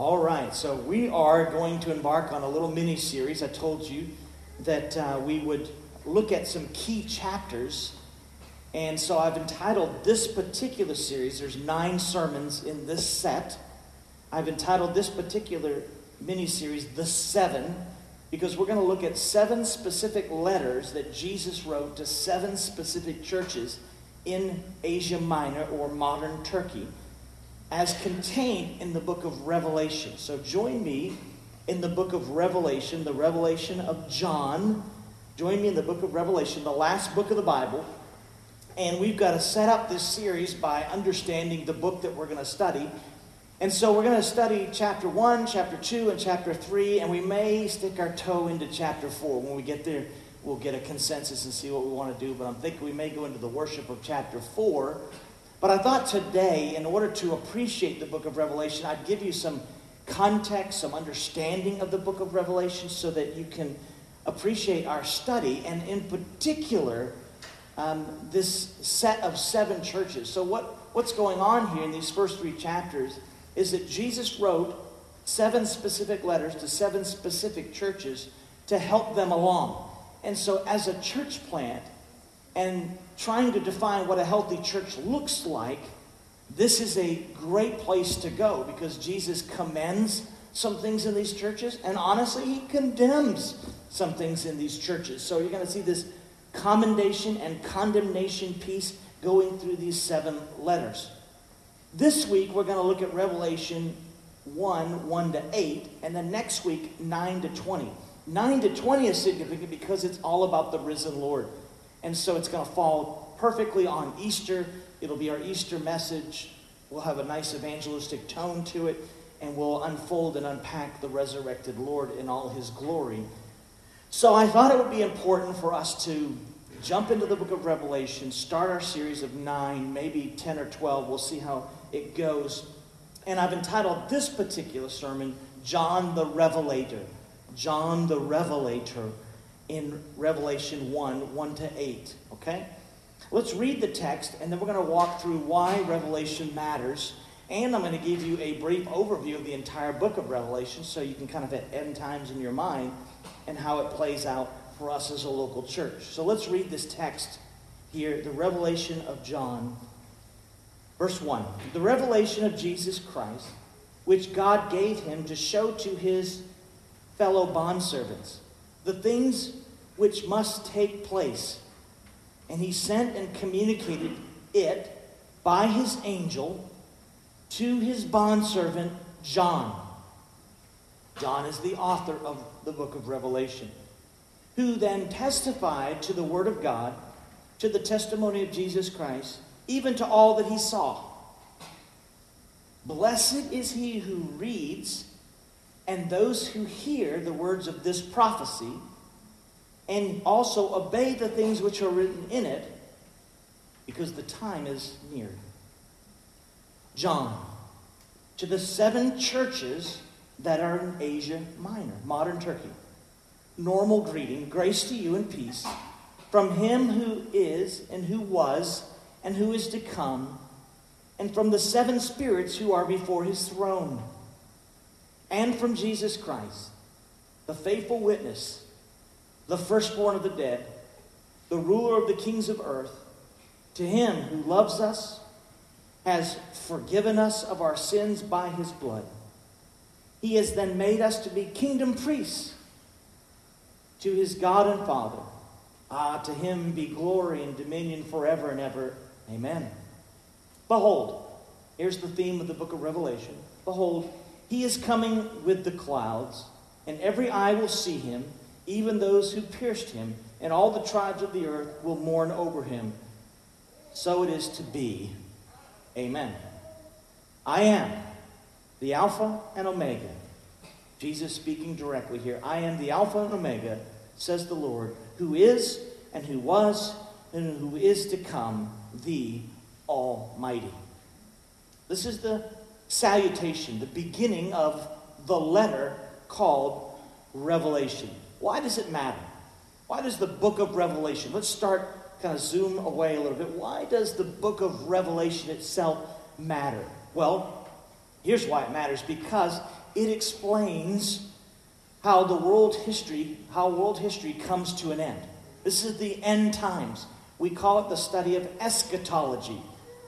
All right, so we are going to embark on a little mini series. I told you that uh, we would look at some key chapters. And so I've entitled this particular series, there's nine sermons in this set. I've entitled this particular mini series, The Seven, because we're going to look at seven specific letters that Jesus wrote to seven specific churches in Asia Minor or modern Turkey as contained in the book of Revelation. So join me in the book of Revelation, the revelation of John. Join me in the book of Revelation, the last book of the Bible. And we've got to set up this series by understanding the book that we're going to study. And so we're going to study chapter 1, chapter 2, and chapter 3, and we may stick our toe into chapter 4. When we get there, we'll get a consensus and see what we want to do. But I'm thinking we may go into the worship of chapter 4 but I thought today, in order to appreciate the book of Revelation, I'd give you some context, some understanding of the book of Revelation so that you can appreciate our study, and in particular, um, this set of seven churches. So, what, what's going on here in these first three chapters is that Jesus wrote seven specific letters to seven specific churches to help them along. And so, as a church plant, and trying to define what a healthy church looks like, this is a great place to go because Jesus commends some things in these churches, and honestly, he condemns some things in these churches. So you're going to see this commendation and condemnation piece going through these seven letters. This week, we're going to look at Revelation 1 1 to 8, and then next week, 9 to 20. 9 to 20 is significant because it's all about the risen Lord. And so it's going to fall perfectly on Easter. It'll be our Easter message. We'll have a nice evangelistic tone to it, and we'll unfold and unpack the resurrected Lord in all his glory. So I thought it would be important for us to jump into the book of Revelation, start our series of nine, maybe 10 or 12. We'll see how it goes. And I've entitled this particular sermon, John the Revelator. John the Revelator in Revelation 1 1 to 8. Okay? Let's read the text, and then we're going to walk through why Revelation matters. And I'm going to give you a brief overview of the entire book of Revelation so you can kind of at end times in your mind and how it plays out for us as a local church. So let's read this text here the revelation of John. Verse 1 The revelation of Jesus Christ, which God gave him to show to his fellow bondservants the things which must take place. And he sent and communicated it by his angel to his bondservant John. John is the author of the book of Revelation, who then testified to the word of God, to the testimony of Jesus Christ, even to all that he saw. Blessed is he who reads and those who hear the words of this prophecy and also obey the things which are written in it because the time is near. John, to the seven churches that are in Asia Minor, modern Turkey. Normal greeting, grace to you and peace from him who is and who was and who is to come, and from the seven spirits who are before his throne and from Jesus Christ, the faithful witness, the firstborn of the dead, the ruler of the kings of earth, to him who loves us, has forgiven us of our sins by his blood. He has then made us to be kingdom priests to his God and Father. Ah, to him be glory and dominion forever and ever. Amen. Behold, here's the theme of the book of Revelation. Behold, he is coming with the clouds, and every eye will see him, even those who pierced him, and all the tribes of the earth will mourn over him. So it is to be. Amen. I am the Alpha and Omega. Jesus speaking directly here. I am the Alpha and Omega, says the Lord, who is and who was and who is to come, the Almighty. This is the salutation, the beginning of the letter called Revelation. Why does it matter? Why does the book of Revelation, let's start kind of zoom away a little bit. Why does the book of Revelation itself matter? Well, Here's why it matters because it explains how the world history, how world history comes to an end. This is the end times. We call it the study of eschatology,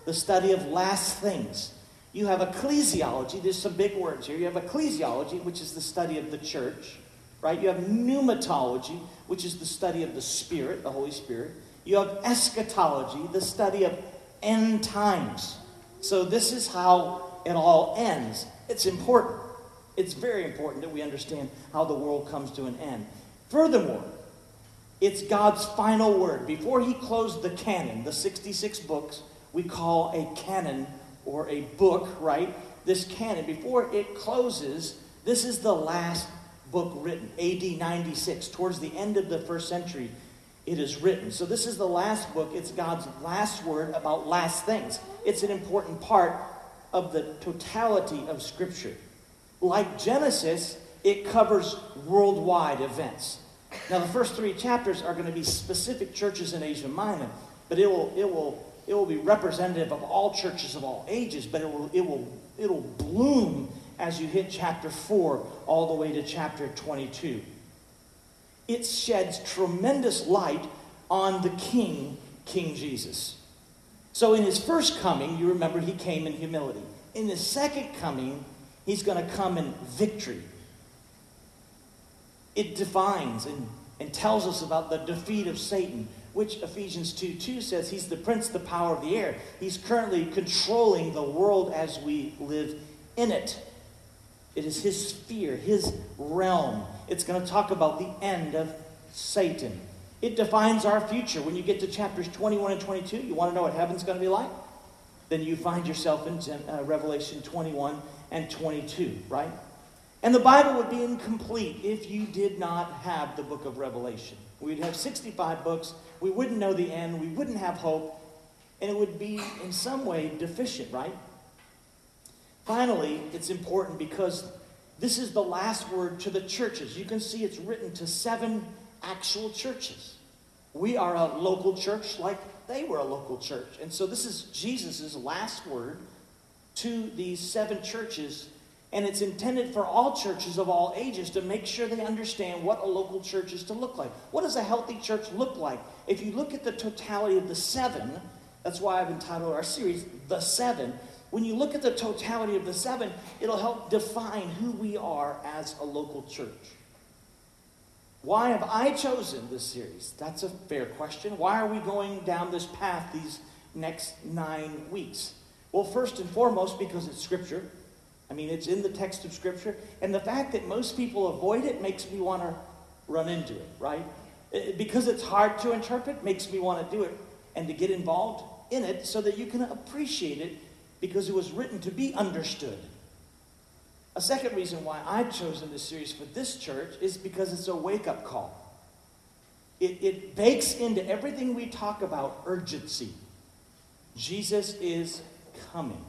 the study of last things. You have ecclesiology, there's some big words here. You have ecclesiology, which is the study of the church, right? You have pneumatology, which is the study of the Spirit, the Holy Spirit. You have eschatology, the study of end times. So this is how it all ends. It's important. It's very important that we understand how the world comes to an end. Furthermore, it's God's final word. Before he closed the canon, the 66 books, we call a canon or a book, right? This canon, before it closes, this is the last book written, AD 96, towards the end of the first century. It is written. So, this is the last book. It's God's last word about last things. It's an important part of the totality of Scripture. Like Genesis, it covers worldwide events. Now, the first three chapters are going to be specific churches in Asia Minor, but it will, it will, it will be representative of all churches of all ages, but it will, it will, it'll bloom as you hit chapter 4 all the way to chapter 22. It sheds tremendous light on the King, King Jesus. So, in his first coming, you remember he came in humility. In his second coming, he's going to come in victory. It defines and, and tells us about the defeat of Satan, which Ephesians 2 2 says he's the prince, the power of the air. He's currently controlling the world as we live in it. It is his sphere, his realm. It's going to talk about the end of Satan. It defines our future. When you get to chapters 21 and 22, you want to know what heaven's going to be like? Then you find yourself in uh, Revelation 21 and 22, right? And the Bible would be incomplete if you did not have the book of Revelation. We'd have 65 books. We wouldn't know the end. We wouldn't have hope. And it would be, in some way, deficient, right? Finally, it's important because this is the last word to the churches. You can see it's written to seven actual churches. We are a local church like they were a local church. And so this is Jesus' last word to these seven churches. And it's intended for all churches of all ages to make sure they understand what a local church is to look like. What does a healthy church look like? If you look at the totality of the seven, that's why I've entitled our series, The Seven. When you look at the totality of the seven, it'll help define who we are as a local church. Why have I chosen this series? That's a fair question. Why are we going down this path these next nine weeks? Well, first and foremost, because it's Scripture. I mean, it's in the text of Scripture. And the fact that most people avoid it makes me want to run into it, right? Because it's hard to interpret, makes me want to do it and to get involved in it so that you can appreciate it because it was written to be understood. A second reason why I've chosen this series for this church is because it's a wake up call. It, it bakes into everything we talk about urgency. Jesus is coming.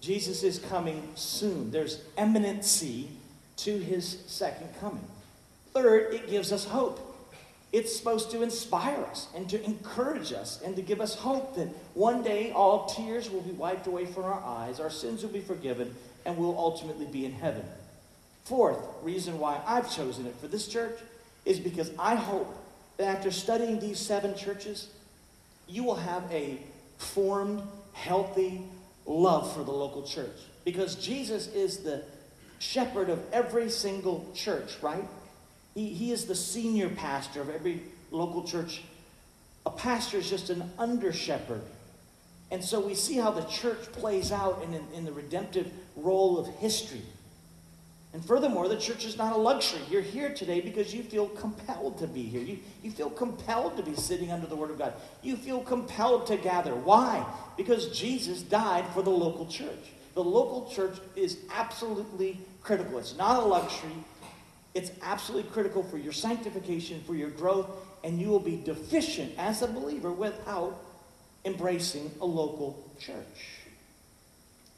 Jesus is coming soon. There's imminency to his second coming. Third, it gives us hope. It's supposed to inspire us and to encourage us and to give us hope that one day all tears will be wiped away from our eyes, our sins will be forgiven, and we'll ultimately be in heaven. Fourth reason why I've chosen it for this church is because I hope that after studying these seven churches, you will have a formed, healthy love for the local church. Because Jesus is the shepherd of every single church, right? He, he is the senior pastor of every local church. A pastor is just an under shepherd. And so we see how the church plays out in, in, in the redemptive role of history. And furthermore, the church is not a luxury. You're here today because you feel compelled to be here. You, you feel compelled to be sitting under the Word of God. You feel compelled to gather. Why? Because Jesus died for the local church. The local church is absolutely critical. It's not a luxury, it's absolutely critical for your sanctification, for your growth, and you will be deficient as a believer without embracing a local church.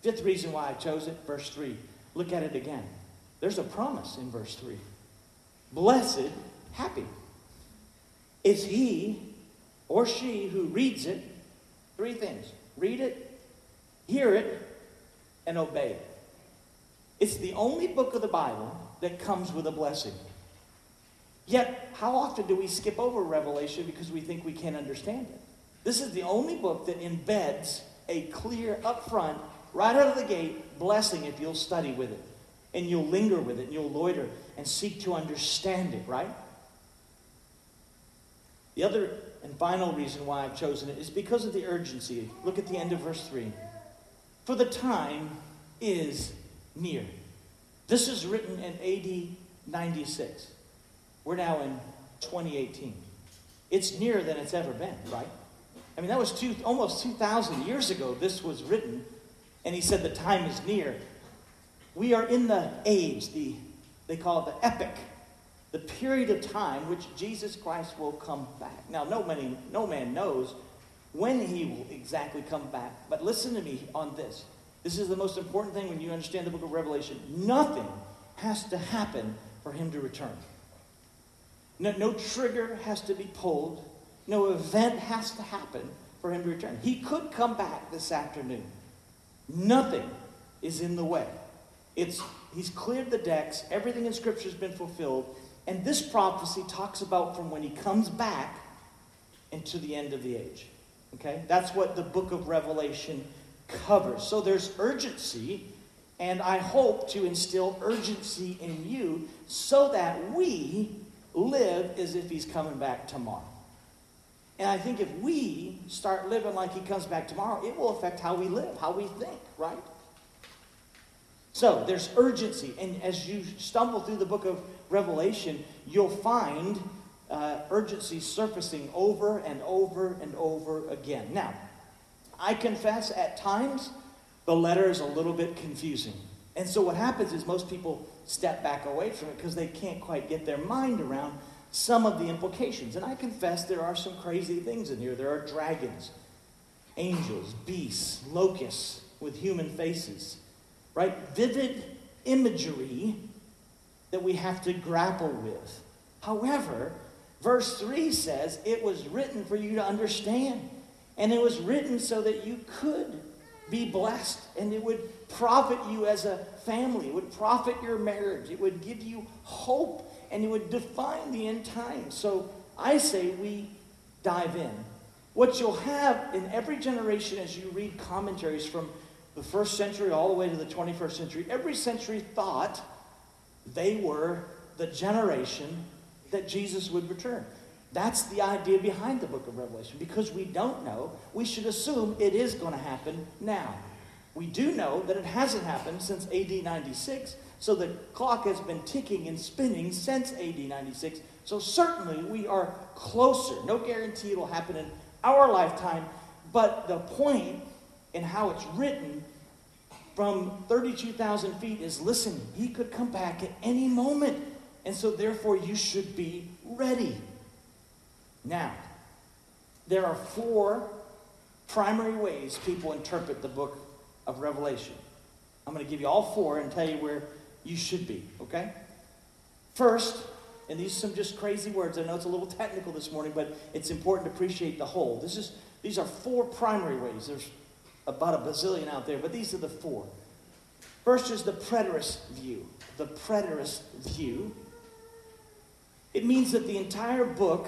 Fifth reason why I chose it, verse 3. Look at it again. There's a promise in verse 3. Blessed, happy is he or she who reads it. Three things read it, hear it, and obey it. It's the only book of the Bible that comes with a blessing. Yet, how often do we skip over Revelation because we think we can't understand it? This is the only book that embeds a clear, upfront, right out of the gate blessing if you'll study with it. And you'll linger with it, and you'll loiter and seek to understand it, right? The other and final reason why I've chosen it is because of the urgency. Look at the end of verse 3. For the time is near. This is written in AD 96. We're now in 2018. It's nearer than it's ever been, right? I mean, that was two, almost 2,000 years ago this was written, and he said the time is near. We are in the age, the, they call it the epic, the period of time which Jesus Christ will come back. Now, no man, no man knows when he will exactly come back, but listen to me on this. This is the most important thing when you understand the book of Revelation. Nothing has to happen for him to return. No, no trigger has to be pulled. No event has to happen for him to return. He could come back this afternoon. Nothing is in the way. It's, he's cleared the decks. Everything in Scripture has been fulfilled. And this prophecy talks about from when he comes back into the end of the age. Okay? That's what the book of Revelation covers. So there's urgency, and I hope to instill urgency in you so that we live as if he's coming back tomorrow. And I think if we start living like he comes back tomorrow, it will affect how we live, how we think, right? So there's urgency. And as you stumble through the book of Revelation, you'll find uh, urgency surfacing over and over and over again. Now, I confess at times the letter is a little bit confusing. And so what happens is most people step back away from it because they can't quite get their mind around some of the implications. And I confess there are some crazy things in here. There are dragons, angels, beasts, locusts with human faces, right? Vivid imagery that we have to grapple with. However, verse 3 says it was written for you to understand. And it was written so that you could be blessed and it would profit you as a family. It would profit your marriage. It would give you hope and it would define the end times. So I say we dive in. What you'll have in every generation as you read commentaries from the first century all the way to the 21st century, every century thought they were the generation that Jesus would return. That's the idea behind the book of Revelation. Because we don't know, we should assume it is going to happen now. We do know that it hasn't happened since AD 96, so the clock has been ticking and spinning since AD 96. So certainly we are closer. No guarantee it'll happen in our lifetime, but the point in how it's written from 32,000 feet is listen, he could come back at any moment. And so therefore you should be ready. Now, there are four primary ways people interpret the book of Revelation. I'm going to give you all four and tell you where you should be, okay? First, and these are some just crazy words. I know it's a little technical this morning, but it's important to appreciate the whole. This is these are four primary ways. There's about a bazillion out there, but these are the four. First is the preterist view. The preterist view. It means that the entire book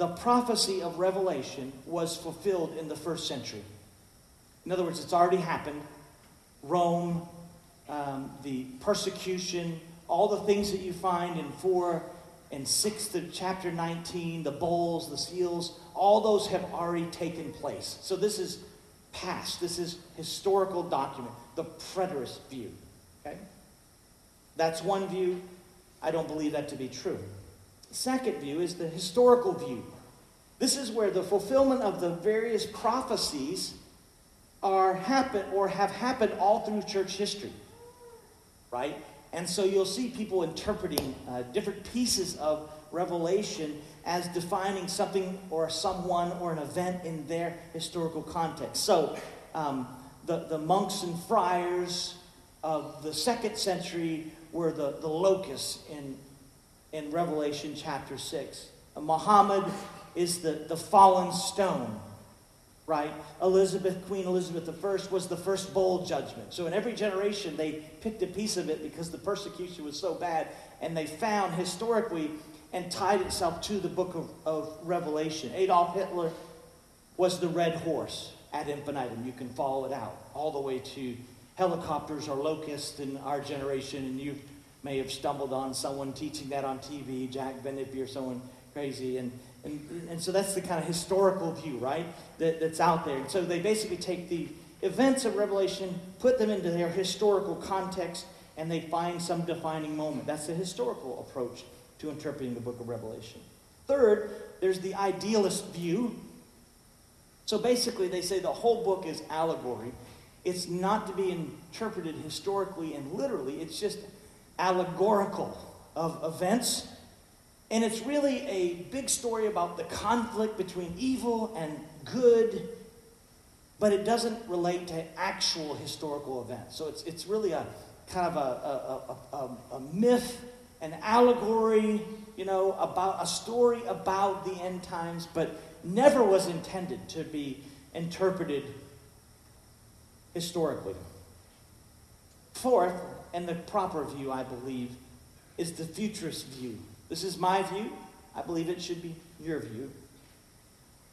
the prophecy of Revelation was fulfilled in the first century. In other words, it's already happened. Rome, um, the persecution, all the things that you find in 4 and 6 of chapter 19, the bowls, the seals, all those have already taken place. So this is past. This is historical document, the preterist view. Okay? That's one view. I don't believe that to be true. Second view is the historical view. This is where the fulfillment of the various prophecies are happen or have happened all through church history. Right? And so you'll see people interpreting uh, different pieces of Revelation as defining something or someone or an event in their historical context. So um, the, the monks and friars of the second century were the, the locusts in in Revelation chapter 6. Muhammad is the, the fallen stone, right? Elizabeth, Queen Elizabeth I, was the first bowl judgment. So in every generation, they picked a piece of it because the persecution was so bad, and they found historically and tied itself to the book of, of Revelation. Adolf Hitler was the red horse ad infinitum. You can follow it out all the way to helicopters or locusts in our generation, and you may have stumbled on someone teaching that on TV, Jack or someone crazy. And, and, and so that's the kind of historical view, right, that, that's out there. And so they basically take the events of Revelation, put them into their historical context, and they find some defining moment. That's the historical approach to interpreting the book of Revelation. Third, there's the idealist view. So basically, they say the whole book is allegory. It's not to be interpreted historically and literally, it's just allegorical of events. And it's really a big story about the conflict between evil and good, but it doesn't relate to actual historical events. So it's, it's really a kind of a, a, a, a myth, an allegory, you know, about a story about the end times, but never was intended to be interpreted historically. Fourth, and the proper view, I believe, is the futurist view. This is my view. I believe it should be your view.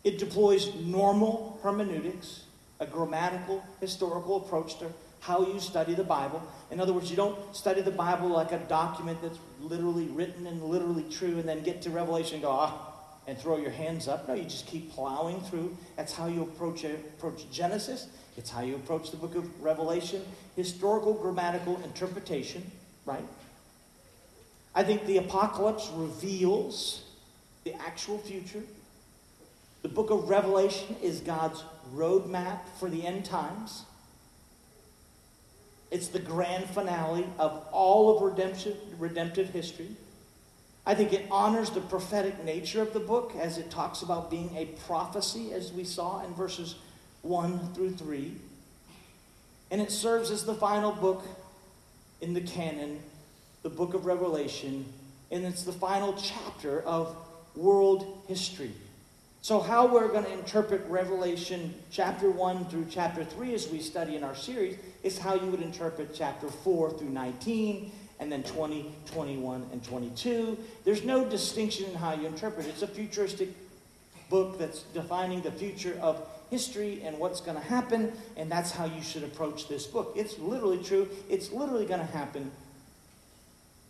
It deploys normal hermeneutics, a grammatical, historical approach to how you study the Bible. In other words, you don't study the Bible like a document that's literally written and literally true and then get to Revelation and go, ah, and throw your hands up. No, you just keep plowing through. That's how you approach, approach Genesis. It's how you approach the book of Revelation. Historical, grammatical interpretation, right? I think the apocalypse reveals the actual future. The book of Revelation is God's roadmap for the end times. It's the grand finale of all of redemption, redemptive history. I think it honors the prophetic nature of the book as it talks about being a prophecy, as we saw in verses 1 through 3. And it serves as the final book in the canon, the book of Revelation, and it's the final chapter of world history. So, how we're going to interpret Revelation chapter 1 through chapter 3 as we study in our series is how you would interpret chapter 4 through 19 and then 20, 21, and 22. There's no distinction in how you interpret it. It's a futuristic book that's defining the future of history and what's going to happen, and that's how you should approach this book. It's literally true, it's literally going to happen,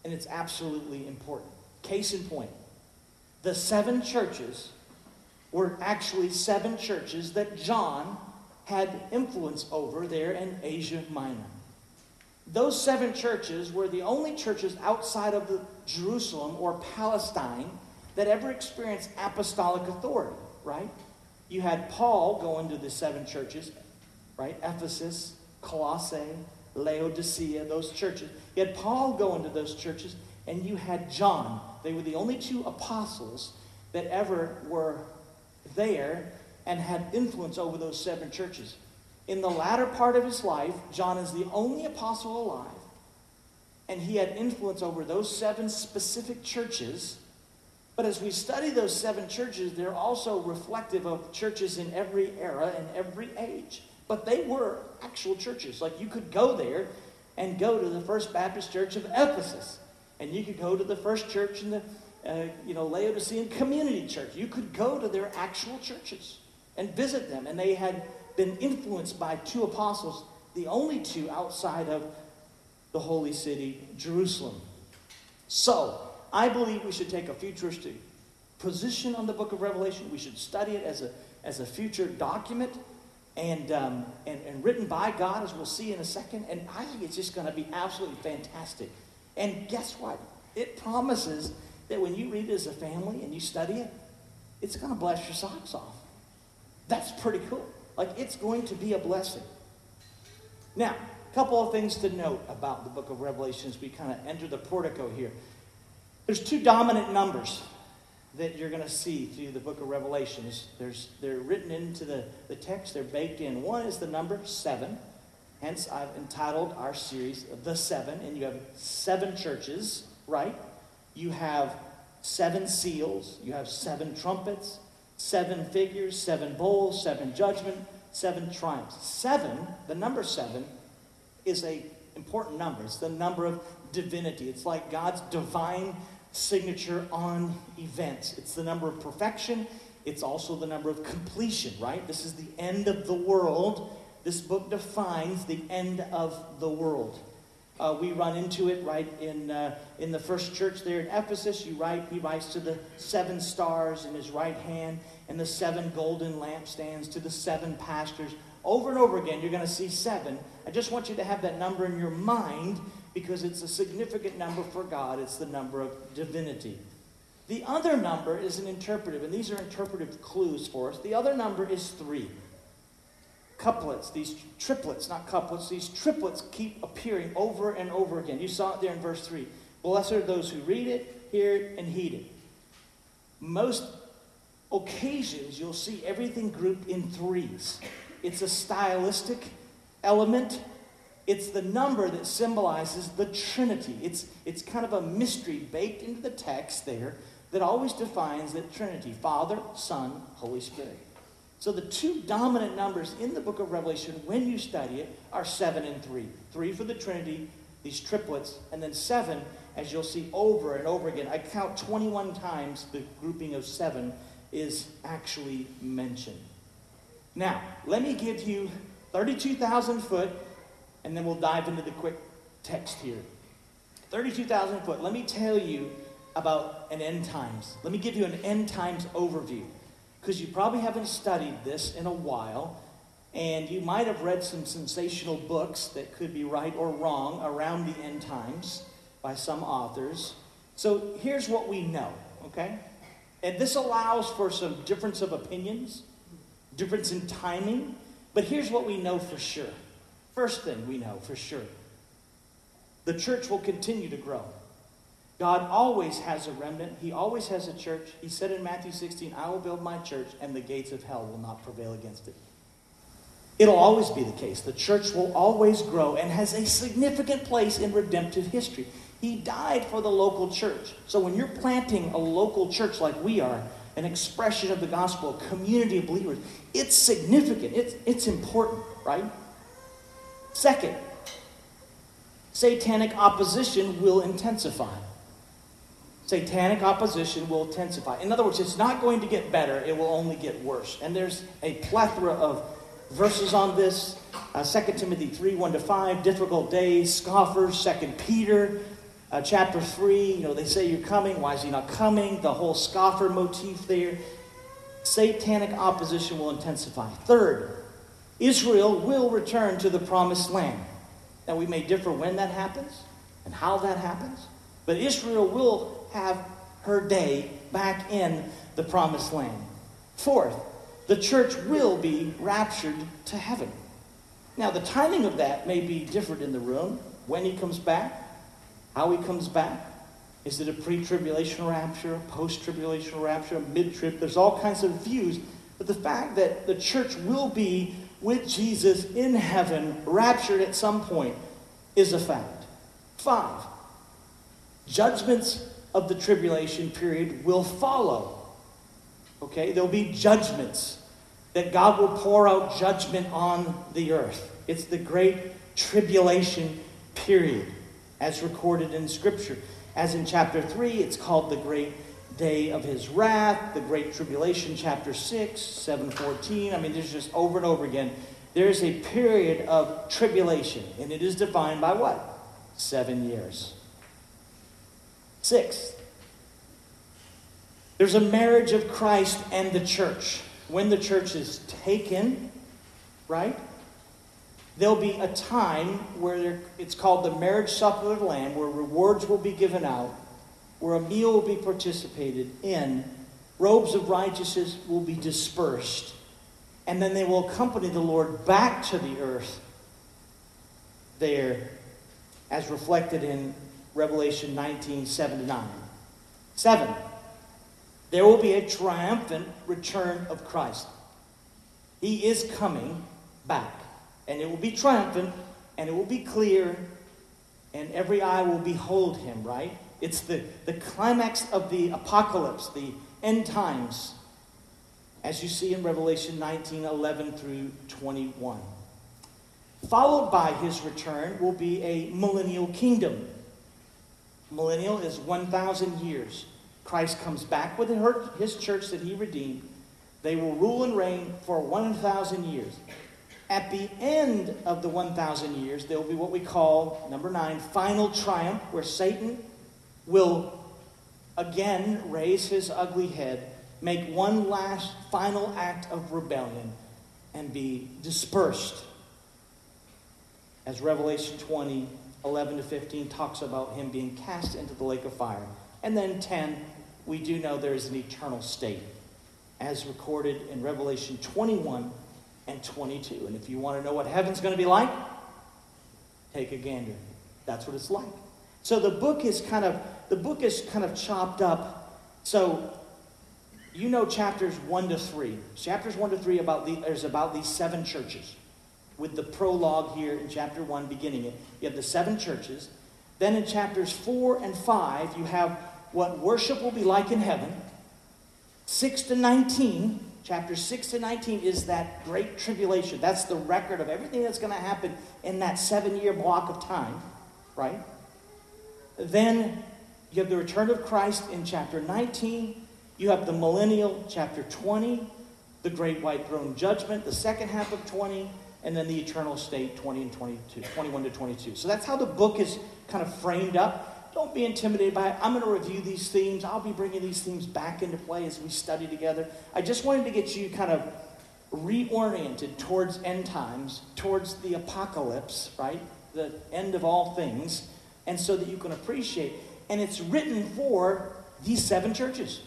and it's absolutely important. Case in point the seven churches were actually seven churches that John had influence over there in Asia Minor. Those seven churches were the only churches outside of Jerusalem or Palestine that ever experienced apostolic authority, right? You had Paul going to the seven churches, right? Ephesus, Colossae, Laodicea, those churches. You had Paul going to those churches, and you had John. They were the only two apostles that ever were there and had influence over those seven churches. In the latter part of his life, John is the only apostle alive, and he had influence over those seven specific churches. But as we study those seven churches, they're also reflective of churches in every era and every age. But they were actual churches. Like you could go there and go to the First Baptist Church of Ephesus, and you could go to the first church in the uh, you know Laodicean Community Church. You could go to their actual churches and visit them, and they had been influenced by two apostles, the only two outside of the holy city, Jerusalem. So, I believe we should take a futuristic position on the book of Revelation. We should study it as a, as a future document and, um, and, and written by God, as we'll see in a second. And I think it's just going to be absolutely fantastic. And guess what? It promises that when you read it as a family and you study it, it's going to bless your socks off. That's pretty cool. Like it's going to be a blessing. Now, a couple of things to note about the book of Revelation as we kind of enter the portico here. There's two dominant numbers that you're going to see through the book of Revelations. There's, they're written into the, the text, they're baked in. One is the number seven. Hence, I've entitled our series The Seven. And you have seven churches, right? You have seven seals, you have seven trumpets, seven figures, seven bowls, seven judgment, seven triumphs. Seven, the number seven, is a important number. It's the number of divinity. It's like God's divine signature on events. It's the number of perfection. It's also the number of completion, right? This is the end of the world. This book defines the end of the world. Uh, we run into it right in, uh, in the first church there in Ephesus. You write, he writes to the seven stars in his right hand and the seven golden lampstands to the seven pastors. Over and over again, you're going to see seven. I just want you to have that number in your mind because it's a significant number for God. It's the number of divinity. The other number is an interpretive, and these are interpretive clues for us. The other number is three couplets, these triplets, not couplets, these triplets keep appearing over and over again. You saw it there in verse 3. Blessed are those who read it, hear it, and heed it. Most occasions, you'll see everything grouped in threes. It's a stylistic element. It's the number that symbolizes the Trinity. It's, it's kind of a mystery baked into the text there that always defines the Trinity Father, Son, Holy Spirit. So the two dominant numbers in the book of Revelation, when you study it, are seven and three. Three for the Trinity, these triplets, and then seven, as you'll see over and over again. I count 21 times the grouping of seven is actually mentioned. Now, let me give you 32,000 foot, and then we'll dive into the quick text here. 32,000 foot. Let me tell you about an end times. Let me give you an end times overview because you probably haven't studied this in a while, and you might have read some sensational books that could be right or wrong around the end times by some authors. So here's what we know, okay? And this allows for some difference of opinions, difference in timing, but here's what we know for sure. First thing we know for sure the church will continue to grow. God always has a remnant. He always has a church. He said in Matthew 16, I will build my church, and the gates of hell will not prevail against it. It'll always be the case. The church will always grow and has a significant place in redemptive history. He died for the local church. So when you're planting a local church like we are, an expression of the gospel, a community of believers, it's significant. It's, it's important, right? Second, satanic opposition will intensify satanic opposition will intensify. In other words, it's not going to get better, it will only get worse. And there's a plethora of verses on this. Uh, 2 Timothy 3, 1 to 5, difficult days, scoffers, 2 Peter uh, chapter 3, you know, they say you're coming, why is he not coming? The whole scoffer motif there. Satanic opposition will intensify. Third, Israel will return to the promised land. Now, we may differ when that happens and how that happens, but Israel will have her day back in the promised land. Fourth, the church will be raptured to heaven. Now, the timing of that may be different in the room. When he comes back, how he comes back. Is it a pre tribulation rapture, a post tribulation rapture, a mid trib? There's all kinds of views. But the fact that the church will be with Jesus in heaven, raptured at some point, is a fact. Five, judgments of the tribulation period will follow. Okay? There'll be judgments, that God will pour out judgment on the earth. It's the great tribulation period, as recorded in Scripture. As in chapter 3, it's called the great day of his wrath, the great tribulation, chapter 6, 714. I mean, there's just over and over again. There's a period of tribulation, and it is defined by what? Seven years. Sixth, there's a marriage of Christ and the church. When the church is taken, right? There'll be a time where it's called the marriage supper of the Lamb, where rewards will be given out, where a meal will be participated in, robes of righteousness will be dispersed, and then they will accompany the Lord back to the earth there, as reflected in Revelation 19 7 to 9. 7. There will be a triumphant return of Christ. He is coming back. And it will be triumphant, and it will be clear, and every eye will behold him, right? It's the, the climax of the apocalypse, the end times. as you see in Revelation 19 11 through 21. Followed by his return will be a millennial kingdom. Millennial is 1,000 years. Christ comes back with his church that he redeemed. They will rule and reign for 1,000 years. At the end of the 1,000 years, there will be what we call, number nine, final triumph, where Satan will again raise his ugly head, make one last final act of rebellion, and be dispersed. As Revelation 20, 11 to 15 talks about him being cast into the lake of fire. And then 10, we do know there is an eternal state, as recorded in Revelation 21 and 22. And if you want to know what heaven's going to be like, take a gander. That's what it's like. So the book is kind of the book is kind of chopped up. So you know chapters 1 to 3. Chapters 1 to 3 about the, is about these seven churches. With the prologue here in chapter 1 beginning it. You have the seven churches. Then in chapters 4 and 5, you have what worship will be like in heaven. 6 to 19 chapter 6 to 19 is that great tribulation. That's the record of everything that's going to happen in that seven year block of time, right? Then you have the return of Christ in chapter 19. You have the millennial, chapter 20, the great white throne judgment, the second half of 20, and then the eternal state, 20 and 22, 21 to 22. So that's how the book is kind of framed up. Don't be intimidated by it. I'm going to review these themes. I'll be bringing these themes back into play as we study together. I just wanted to get you kind of reoriented towards end times, towards the apocalypse, right? The end of all things, and so that you can appreciate. And it's written for these seven churches.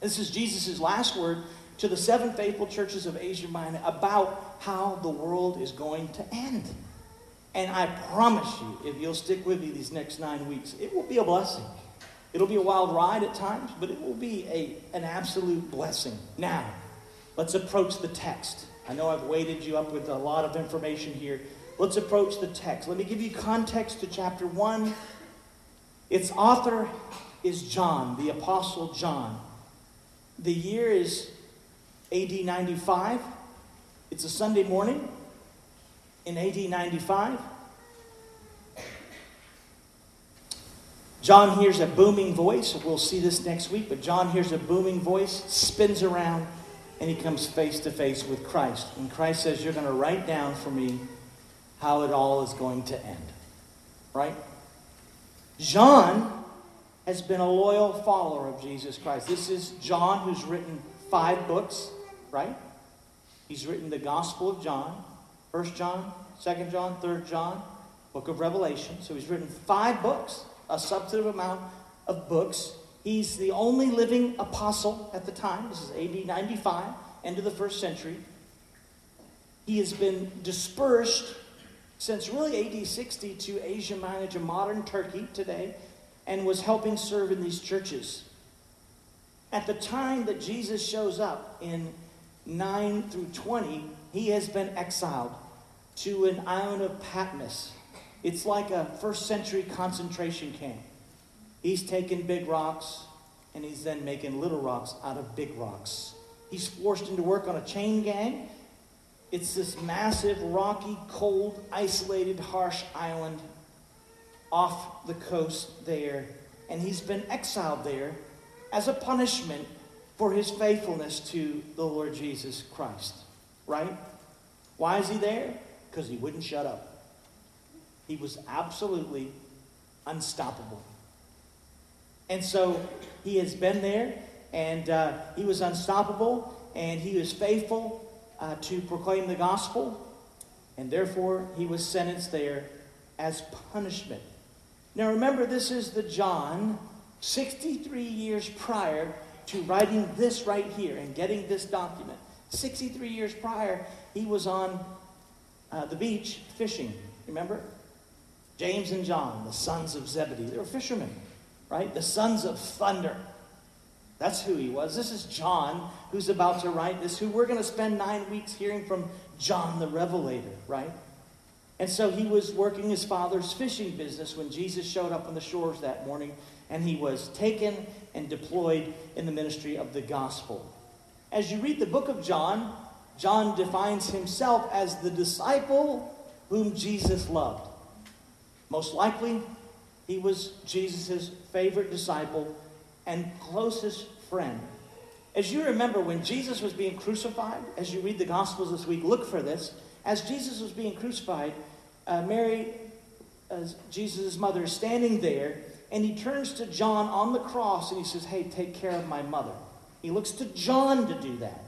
This is Jesus' last word to the seven faithful churches of Asia Minor about how the world is going to end. And I promise you, if you'll stick with me these next nine weeks, it will be a blessing. It'll be a wild ride at times, but it will be a, an absolute blessing. Now, let's approach the text. I know I've weighted you up with a lot of information here. Let's approach the text. Let me give you context to chapter 1. Its author is John, the Apostle John. The year is AD 95. It's a Sunday morning in AD 95. John hears a booming voice. We'll see this next week, but John hears a booming voice, spins around, and he comes face to face with Christ. And Christ says, You're going to write down for me how it all is going to end. Right? John has been a loyal follower of Jesus Christ. This is John who's written five books, right? He's written the Gospel of John. First John, Second John, Third John, Book of Revelation. So he's written five books, a substantive amount of books. He's the only living apostle at the time. This is AD 95, end of the first century. He has been dispersed since really AD 60 to Asia Minor, to modern Turkey today, and was helping serve in these churches. At the time that Jesus shows up in 9 through 20, he has been exiled to an island of Patmos. It's like a first century concentration camp. He's taking big rocks and he's then making little rocks out of big rocks. He's forced into work on a chain gang. It's this massive, rocky, cold, isolated, harsh island off the coast there. And he's been exiled there as a punishment for his faithfulness to the Lord Jesus Christ. Right? Why is he there? Because he wouldn't shut up. He was absolutely unstoppable. And so he has been there, and uh, he was unstoppable, and he was faithful uh, to proclaim the gospel, and therefore he was sentenced there as punishment. Now remember, this is the John 63 years prior to writing this right here and getting this document. 63 years prior, he was on uh, the beach fishing. Remember? James and John, the sons of Zebedee. They were fishermen, right? The sons of thunder. That's who he was. This is John who's about to write this, who we're going to spend nine weeks hearing from John the Revelator, right? And so he was working his father's fishing business when Jesus showed up on the shores that morning, and he was taken and deployed in the ministry of the gospel. As you read the book of John, John defines himself as the disciple whom Jesus loved. Most likely, he was Jesus' favorite disciple and closest friend. As you remember, when Jesus was being crucified, as you read the Gospels this week, look for this. As Jesus was being crucified, uh, Mary, as Jesus' mother, is standing there, and he turns to John on the cross and he says, Hey, take care of my mother. He looks to John to do that.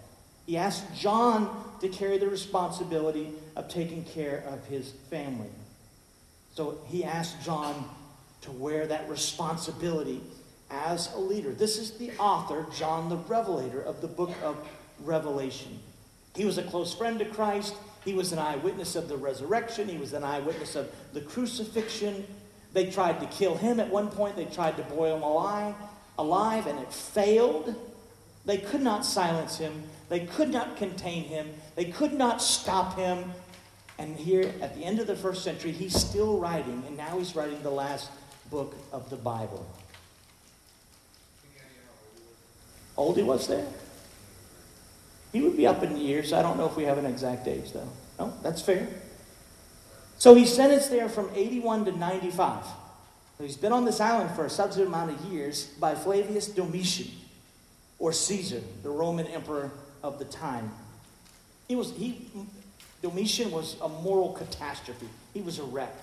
He asks John to carry the responsibility of taking care of his family. So he asked John to wear that responsibility as a leader. This is the author, John the Revelator, of the book of Revelation. He was a close friend to Christ. He was an eyewitness of the resurrection. He was an eyewitness of the crucifixion. They tried to kill him at one point. They tried to boil him alive, alive, and it failed. They could not silence him. They could not contain him. They could not stop him. And here at the end of the first century, he's still writing, and now he's writing the last book of the Bible. Old he was there? He would be up in years. I don't know if we have an exact age, though. No, that's fair. So he's sentenced there from 81 to 95. So he's been on this island for a substantive amount of years by Flavius Domitian, or Caesar, the Roman emperor of the time. He was, he, Domitian was a moral catastrophe. He was a wreck.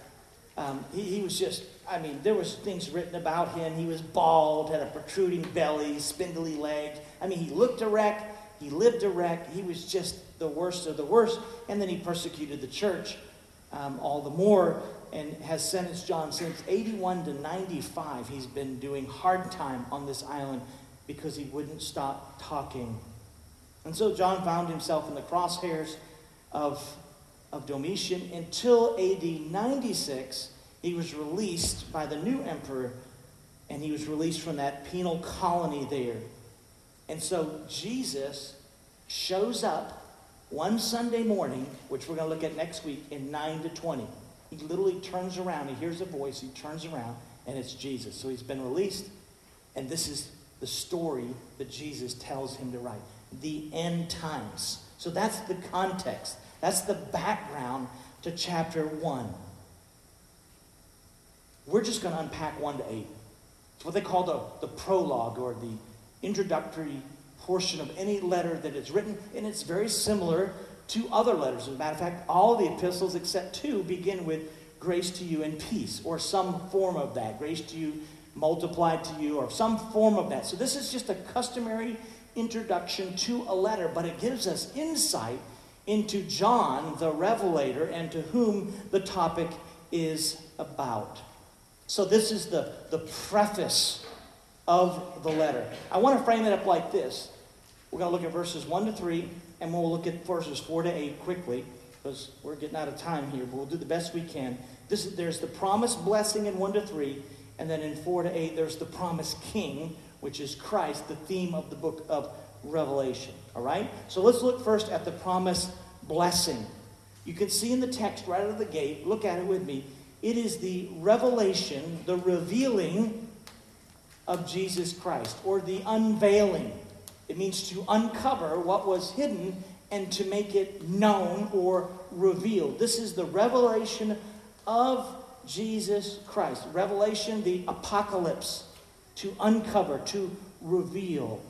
Um, he, he, was just, I mean, there was things written about him. He was bald, had a protruding belly, spindly legs. I mean, he looked a wreck. He lived a wreck. He was just the worst of the worst. And then he persecuted the church um, all the more and has sentenced John since 81 to 95. He's been doing hard time on this island because he wouldn't stop talking. And so John found himself in the crosshairs of of Domitian until AD 96. He was released by the new emperor, and he was released from that penal colony there. And so Jesus shows up one Sunday morning, which we're going to look at next week, in 9 to 20. He literally turns around, he hears a voice, he turns around, and it's Jesus. So he's been released, and this is the story that Jesus tells him to write the end times. So that's the context. That's the background to chapter 1. We're just going to unpack 1 to 8. It's what they call the, the prologue or the introductory portion of any letter that is written, and it's very similar to other letters. As a matter of fact, all the epistles except two begin with grace to you and peace, or some form of that. Grace to you, multiplied to you, or some form of that. So this is just a customary introduction to a letter, but it gives us insight into John the Revelator and to whom the topic is about. So, this is the, the preface of the letter. I want to frame it up like this. We're going to look at verses 1 to 3, and we'll look at verses 4 to 8 quickly because we're getting out of time here, but we'll do the best we can. This, there's the promised blessing in 1 to 3, and then in 4 to 8, there's the promised king, which is Christ, the theme of the book of Revelation. All right? So let's look first at the promised blessing. You can see in the text right out of the gate, look at it with me. It is the revelation, the revealing of Jesus Christ, or the unveiling. It means to uncover what was hidden and to make it known or revealed. This is the revelation of Jesus Christ. Revelation, the apocalypse, to uncover, to reveal.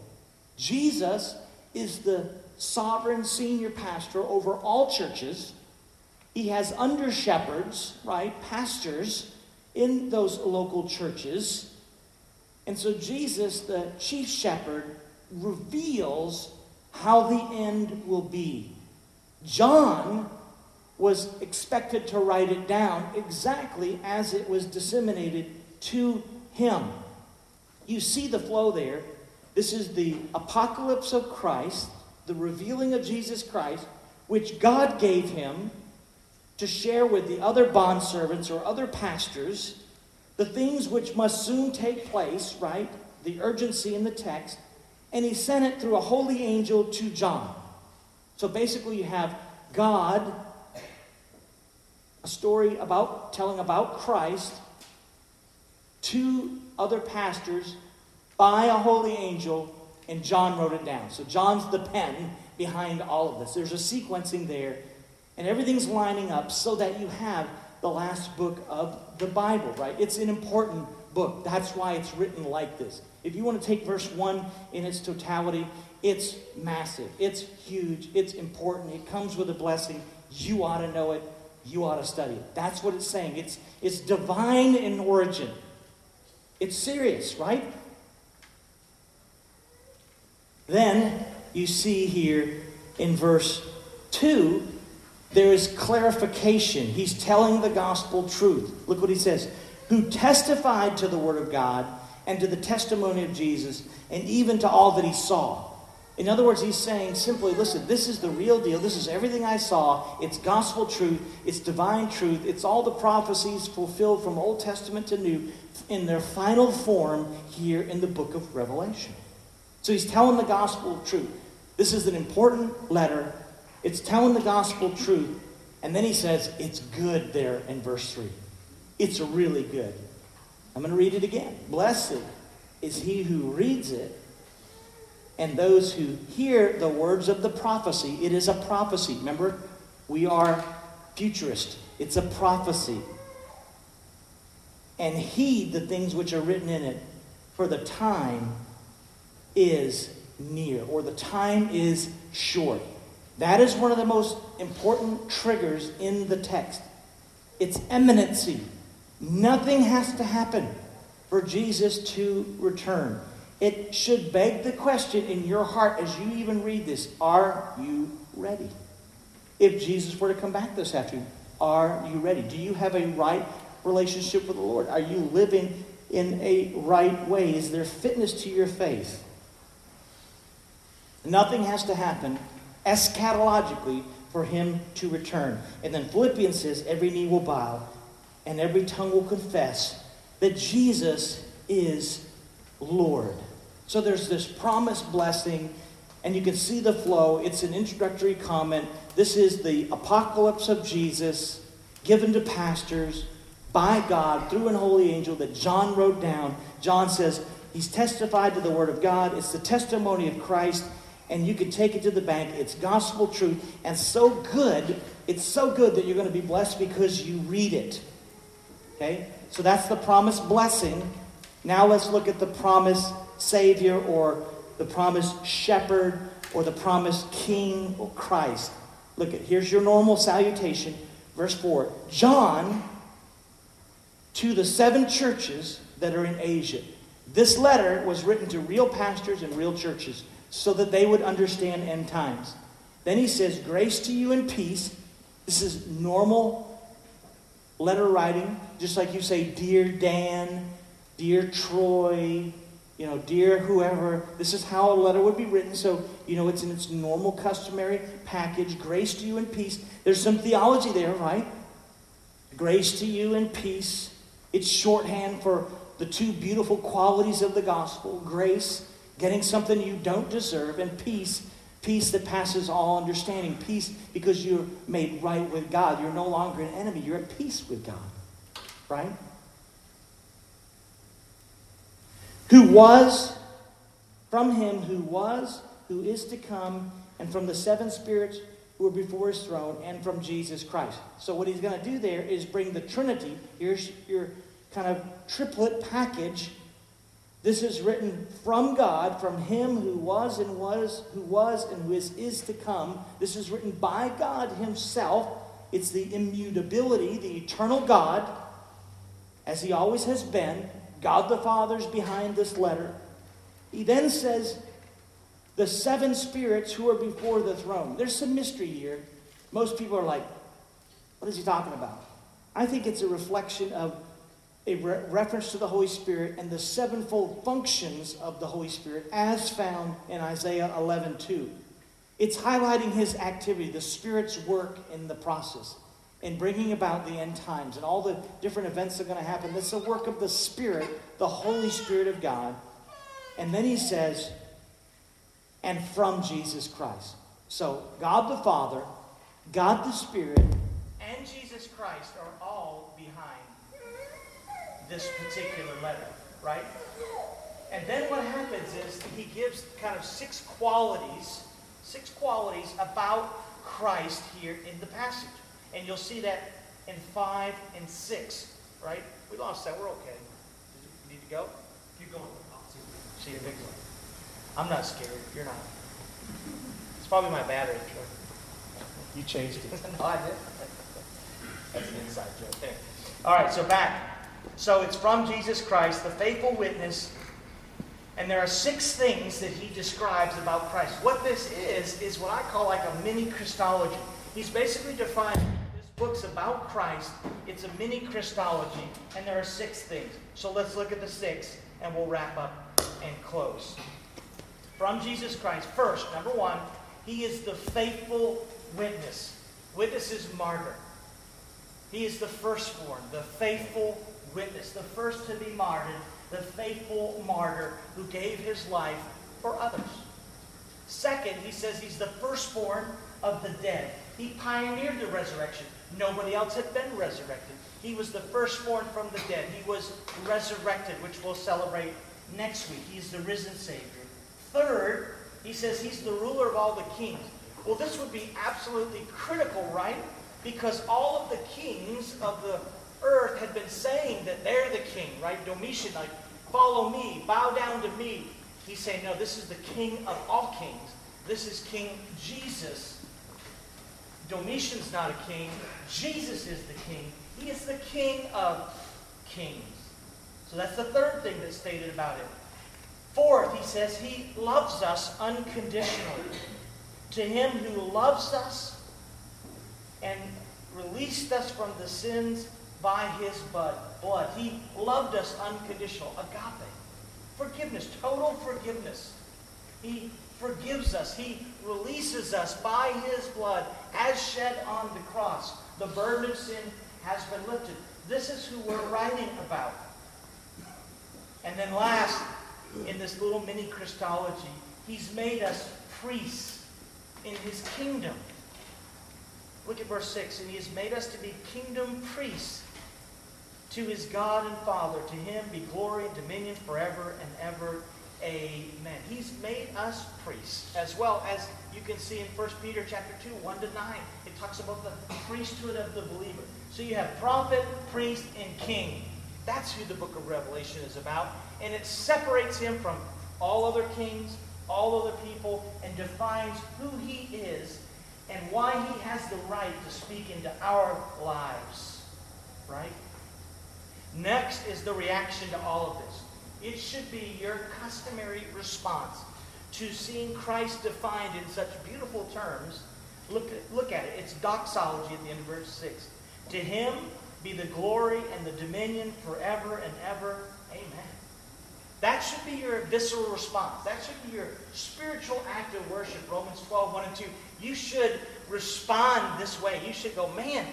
Jesus is the sovereign senior pastor over all churches. He has under shepherds, right, pastors in those local churches. And so Jesus, the chief shepherd, reveals how the end will be. John was expected to write it down exactly as it was disseminated to him. You see the flow there. This is the apocalypse of Christ, the revealing of Jesus Christ, which God gave him to share with the other bondservants or other pastors, the things which must soon take place, right? The urgency in the text. And he sent it through a holy angel to John. So basically, you have God, a story about telling about Christ to other pastors by a holy angel and John wrote it down. So John's the pen behind all of this. There's a sequencing there, and everything's lining up so that you have the last book of the Bible, right? It's an important book. That's why it's written like this. If you want to take verse 1 in its totality, it's massive, it's huge, it's important, it comes with a blessing. You ought to know it, you ought to study it. That's what it's saying. It's, it's divine in origin. It's serious, right? Then you see here in verse 2, there is clarification. He's telling the gospel truth. Look what he says who testified to the word of God and to the testimony of Jesus and even to all that he saw. In other words, he's saying simply, listen, this is the real deal. This is everything I saw. It's gospel truth. It's divine truth. It's all the prophecies fulfilled from Old Testament to New in their final form here in the book of Revelation. So he's telling the gospel truth. This is an important letter. It's telling the gospel truth. And then he says, it's good there in verse 3. It's really good. I'm going to read it again. Blessed is he who reads it and those who hear the words of the prophecy. It is a prophecy. Remember, we are futurist. It's a prophecy. And heed the things which are written in it, for the time is near, or the time is short. That is one of the most important triggers in the text. It's imminency. Nothing has to happen for Jesus to return. It should beg the question in your heart as you even read this Are you ready? If Jesus were to come back this afternoon, are you ready? Do you have a right relationship with the Lord? Are you living in a right way? Is there fitness to your faith? Nothing has to happen eschatologically for him to return. And then Philippians says, every knee will bow and every tongue will confess that Jesus is Lord. So there's this promised blessing, and you can see the flow. It's an introductory comment. This is the apocalypse of Jesus given to pastors by God through an holy angel that John wrote down. John says he's testified to the word of God, it's the testimony of Christ and you can take it to the bank. It's gospel truth, and so good, it's so good that you're going to be blessed because you read it. Okay? So that's the promised blessing. Now let's look at the promised Savior or the promised shepherd or the promised king or Christ. Look at here's your normal salutation. Verse 4. John to the seven churches that are in Asia. This letter was written to real pastors and real churches so that they would understand end times. Then he says, Grace to you and peace. This is normal letter writing, just like you say, Dear Dan, Dear Troy, you know, Dear whoever. This is how a letter would be written. So, you know, it's in its normal, customary package. Grace to you and peace. There's some theology there, right? Grace to you and peace. It's shorthand for the two beautiful qualities of the gospel grace getting something you don't deserve, and peace, peace that passes all understanding. Peace because you're made right with God. You're no longer an enemy, you're at peace with God. Right? Who was, from him who was, who is to come, and from the seven spirits who are before his throne, and from Jesus Christ. So, what he's going to do there is bring the Trinity. Here's your kind of triplet package this is written from God, from him who was and was, who was and who is, is to come. This is written by God himself. It's the immutability, the eternal God, as he always has been. God the Father's behind this letter. He then says, the seven spirits who are before the throne. There's some mystery here. Most people are like, what is he talking about? I think it's a reflection of a re- reference to the Holy Spirit and the sevenfold functions of the Holy Spirit as found in Isaiah 11 2. It's highlighting his activity, the Spirit's work in the process, in bringing about the end times and all the different events that are going to happen. That's the work of the Spirit, the Holy Spirit of God. And then he says, and from Jesus Christ. So, God the Father, God the Spirit, and Jesus Christ are all behind this particular letter, right? And then what happens is he gives kind of six qualities, six qualities about Christ here in the passage. And you'll see that in 5 and 6, right? We lost that. We're okay. You need to go? Keep going. I'll See you big one. I'm not scared. You're not. It's probably my battery. You changed it. no, I did. That's an inside joke there. All right, so back. So it's from Jesus Christ, the faithful witness. And there are six things that he describes about Christ. What this is, is what I call like a mini Christology. He's basically defining this book's about Christ. It's a mini Christology, and there are six things. So let's look at the six, and we'll wrap up and close. From Jesus Christ, first, number one, he is the faithful witness. Witness is martyr. He is the firstborn, the faithful witness, the first to be martyred, the faithful martyr who gave his life for others. Second, he says he's the firstborn of the dead. He pioneered the resurrection. Nobody else had been resurrected. He was the firstborn from the dead. He was resurrected, which we'll celebrate next week. He's the risen Savior. Third, he says he's the ruler of all the kings. Well, this would be absolutely critical, right? Because all of the kings of the earth had been saying that they're the king, right? Domitian, like, follow me, bow down to me. He's saying, no, this is the king of all kings. This is King Jesus. Domitian's not a king. Jesus is the king. He is the king of kings. So that's the third thing that's stated about him. Fourth, he says he loves us unconditionally. To him who loves us and released us from the sins by his blood. He loved us unconditional. Agape. Forgiveness. Total forgiveness. He forgives us. He releases us by his blood as shed on the cross. The burden of sin has been lifted. This is who we're writing about. And then last, in this little mini Christology, he's made us priests in his kingdom. Look at verse 6. And he has made us to be kingdom priests to his God and Father. To him be glory and dominion forever and ever. Amen. He's made us priests, as well as you can see in 1 Peter chapter 2, 1 to 9. It talks about the priesthood of the believer. So you have prophet, priest, and king. That's who the book of Revelation is about. And it separates him from all other kings, all other people, and defines who he is and why he has the right to speak into our lives. Right? Next is the reaction to all of this. It should be your customary response to seeing Christ defined in such beautiful terms. Look at, look at it. It's doxology at the end of verse 6. To him be the glory and the dominion forever and ever. Amen. That should be your visceral response. That should be your spiritual act of worship. Romans 12, 1 and 2. You should respond this way. You should go, man,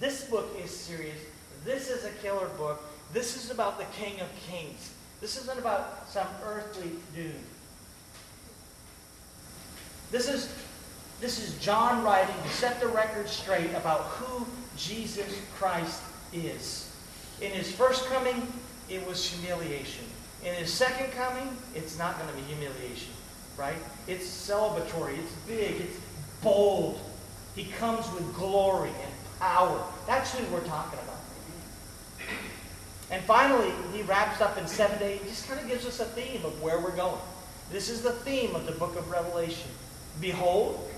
this book is serious. This is a killer book. This is about the King of Kings. This isn't about some earthly dude. This is, this is John writing to set the record straight about who Jesus Christ is. In his first coming, it was humiliation. In his second coming, it's not going to be humiliation, right? It's celebratory, it's big, it's bold. He comes with glory and power. That's who we're talking about. And finally, he wraps up in seven days. He just kind of gives us a theme of where we're going. This is the theme of the book of Revelation. Behold.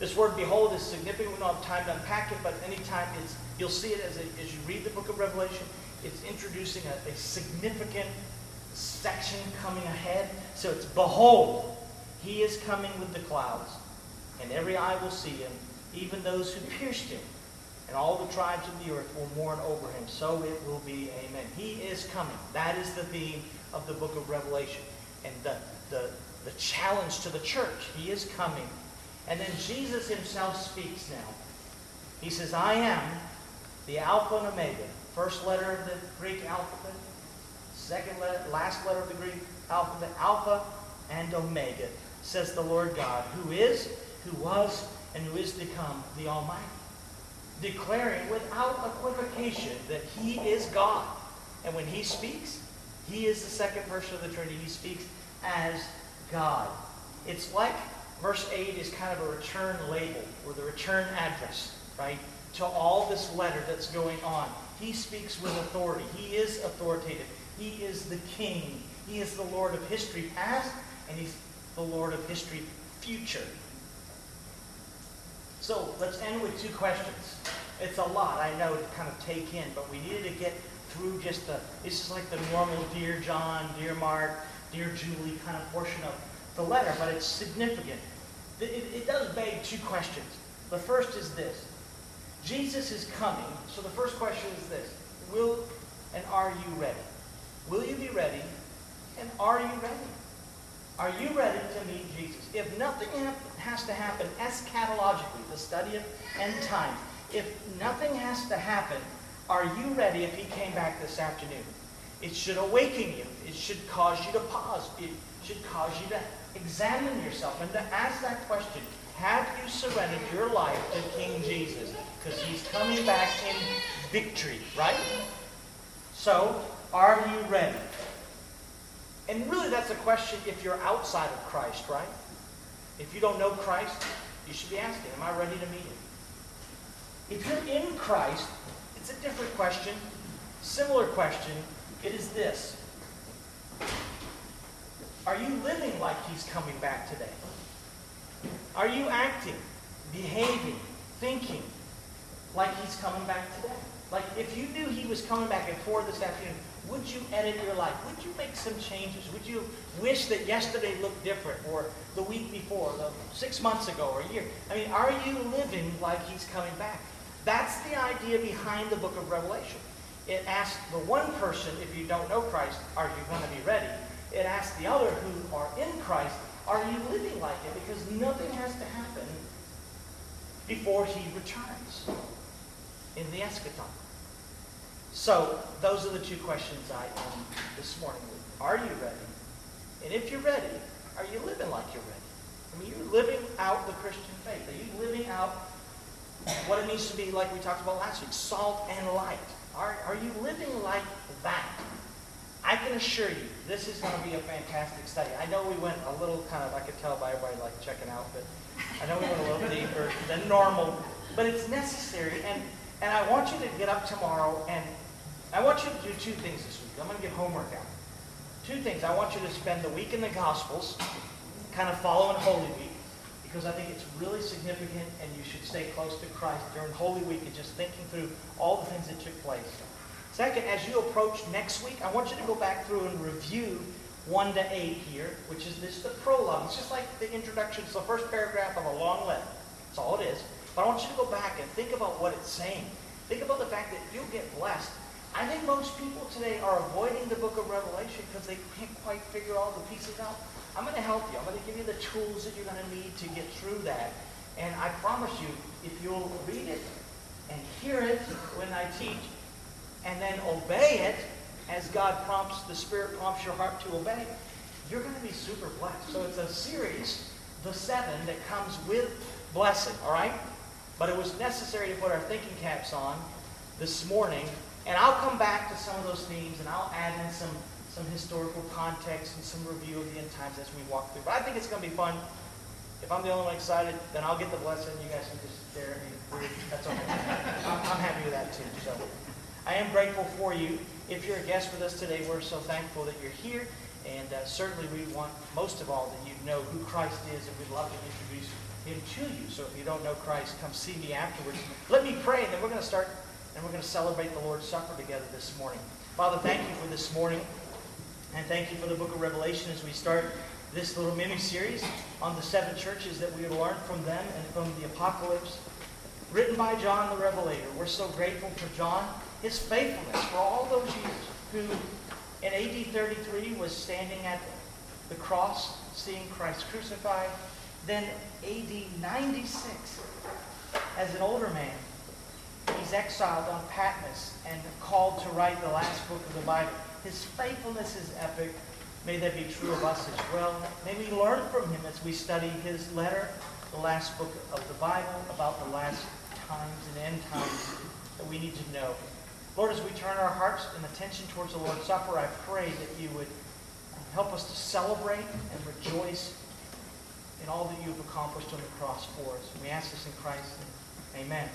This word behold is significant. We don't have time to unpack it, but anytime it's, you'll see it as, a, as you read the book of Revelation. It's introducing a, a significant section coming ahead. So it's behold, he is coming with the clouds, and every eye will see him, even those who pierced him and all the tribes of the earth will mourn over him. So it will be. Amen. He is coming. That is the theme of the book of Revelation. And the, the, the challenge to the church. He is coming. And then Jesus himself speaks now. He says, I am the Alpha and Omega. First letter of the Greek alphabet. Second letter, last letter of the Greek alphabet. Alpha and Omega, says the Lord God, who is, who was, and who is to come, the Almighty declaring without equivocation that he is God. And when he speaks, He is the second person of the Trinity. He speaks as God. It's like verse 8 is kind of a return label or the return address, right, to all this letter that's going on. He speaks with authority. He is authoritative. He is the king. He is the Lord of history past, and he's the Lord of history future. So let's end with two questions. It's a lot, I know, to kind of take in, but we needed to get through just the, this is like the normal Dear John, Dear Mark, Dear Julie kind of portion of the letter, but it's significant. It, it, does beg two questions. The first is this Jesus is coming. So the first question is this Will and are you ready? Will you be ready? And are you ready? Are you ready to meet Jesus? If nothing has to happen eschatologically, the study of end times, if nothing has to happen, are you ready if he came back this afternoon? It should awaken you. It should cause you to pause. It should cause you to examine yourself and to ask that question. Have you surrendered your life to King Jesus? Because he's coming back in victory, right? So, are you ready? And really, that's a question if you're outside of Christ, right? If you don't know Christ, you should be asking, Am I ready to meet him? If you're in Christ, it's a different question. Similar question. It is this Are you living like he's coming back today? Are you acting, behaving, thinking like he's coming back today? Like if you knew he was coming back at 4 this afternoon, would you edit your life? Would you make some changes? Would you wish that yesterday looked different or the week before, the six months ago or a year? I mean, are you living like he's coming back? That's the idea behind the book of Revelation. It asks the one person, if you don't know Christ, are you going to be ready? It asks the other who are in Christ, are you living like it? Because nothing has to happen before he returns in the eschaton. So those are the two questions I um, this morning. Are you ready? And if you're ready, are you living like you're ready? I mean, you're living out the Christian faith. Are you living out what it means to be, like we talked about last week, salt and light? Are, are you living like that? I can assure you, this is going to be a fantastic study. I know we went a little kind of, I could tell by everybody like checking out, but I know we went a little deeper than normal, but it's necessary. And, and I want you to get up tomorrow and I want you to do two things this week. I'm going to give homework out. Two things. I want you to spend the week in the Gospels, kind of following Holy Week, because I think it's really significant and you should stay close to Christ during Holy Week and just thinking through all the things that took place. Second, as you approach next week, I want you to go back through and review 1 to 8 here, which is this the prologue. It's just like the introduction. It's the first paragraph of a long letter. That's all it is. But I want you to go back and think about what it's saying. Think about the fact that you'll get blessed I think most people today are avoiding the book of Revelation because they can't quite figure all the pieces out. I'm going to help you. I'm going to give you the tools that you're going to need to get through that. And I promise you, if you'll read it and hear it when I teach, and then obey it as God prompts, the Spirit prompts your heart to obey, you're going to be super blessed. So it's a series, the seven, that comes with blessing, all right? But it was necessary to put our thinking caps on this morning and I'll come back to some of those themes and I'll add in some, some historical context and some review of the end times as we walk through. But I think it's going to be fun. If I'm the only one excited, then I'll get the blessing. You guys can just stare at me. That's okay. I'm, I'm happy with that too. So I am grateful for you. If you're a guest with us today, we're so thankful that you're here. And uh, certainly we want, most of all, that you know who Christ is, and we'd love to introduce him to you. So if you don't know Christ, come see me afterwards. Let me pray, and then we're going to start and we're going to celebrate the Lord's Supper together this morning. Father, thank you for this morning, and thank you for the book of Revelation as we start this little mini series on the seven churches that we have learned from them and from the apocalypse, written by John the Revelator. We're so grateful for John, his faithfulness for all those years, who in AD 33 was standing at the cross, seeing Christ crucified. Then AD 96, as an older man, He's exiled on Patmos and called to write the last book of the Bible. His faithfulness is epic. May that be true of us as well. May we learn from him as we study his letter, the last book of the Bible, about the last times and end times that we need to know. Lord, as we turn our hearts and attention towards the Lord's Supper, I pray that you would help us to celebrate and rejoice in all that you've accomplished on the cross for us. We ask this in Christ's name. Amen.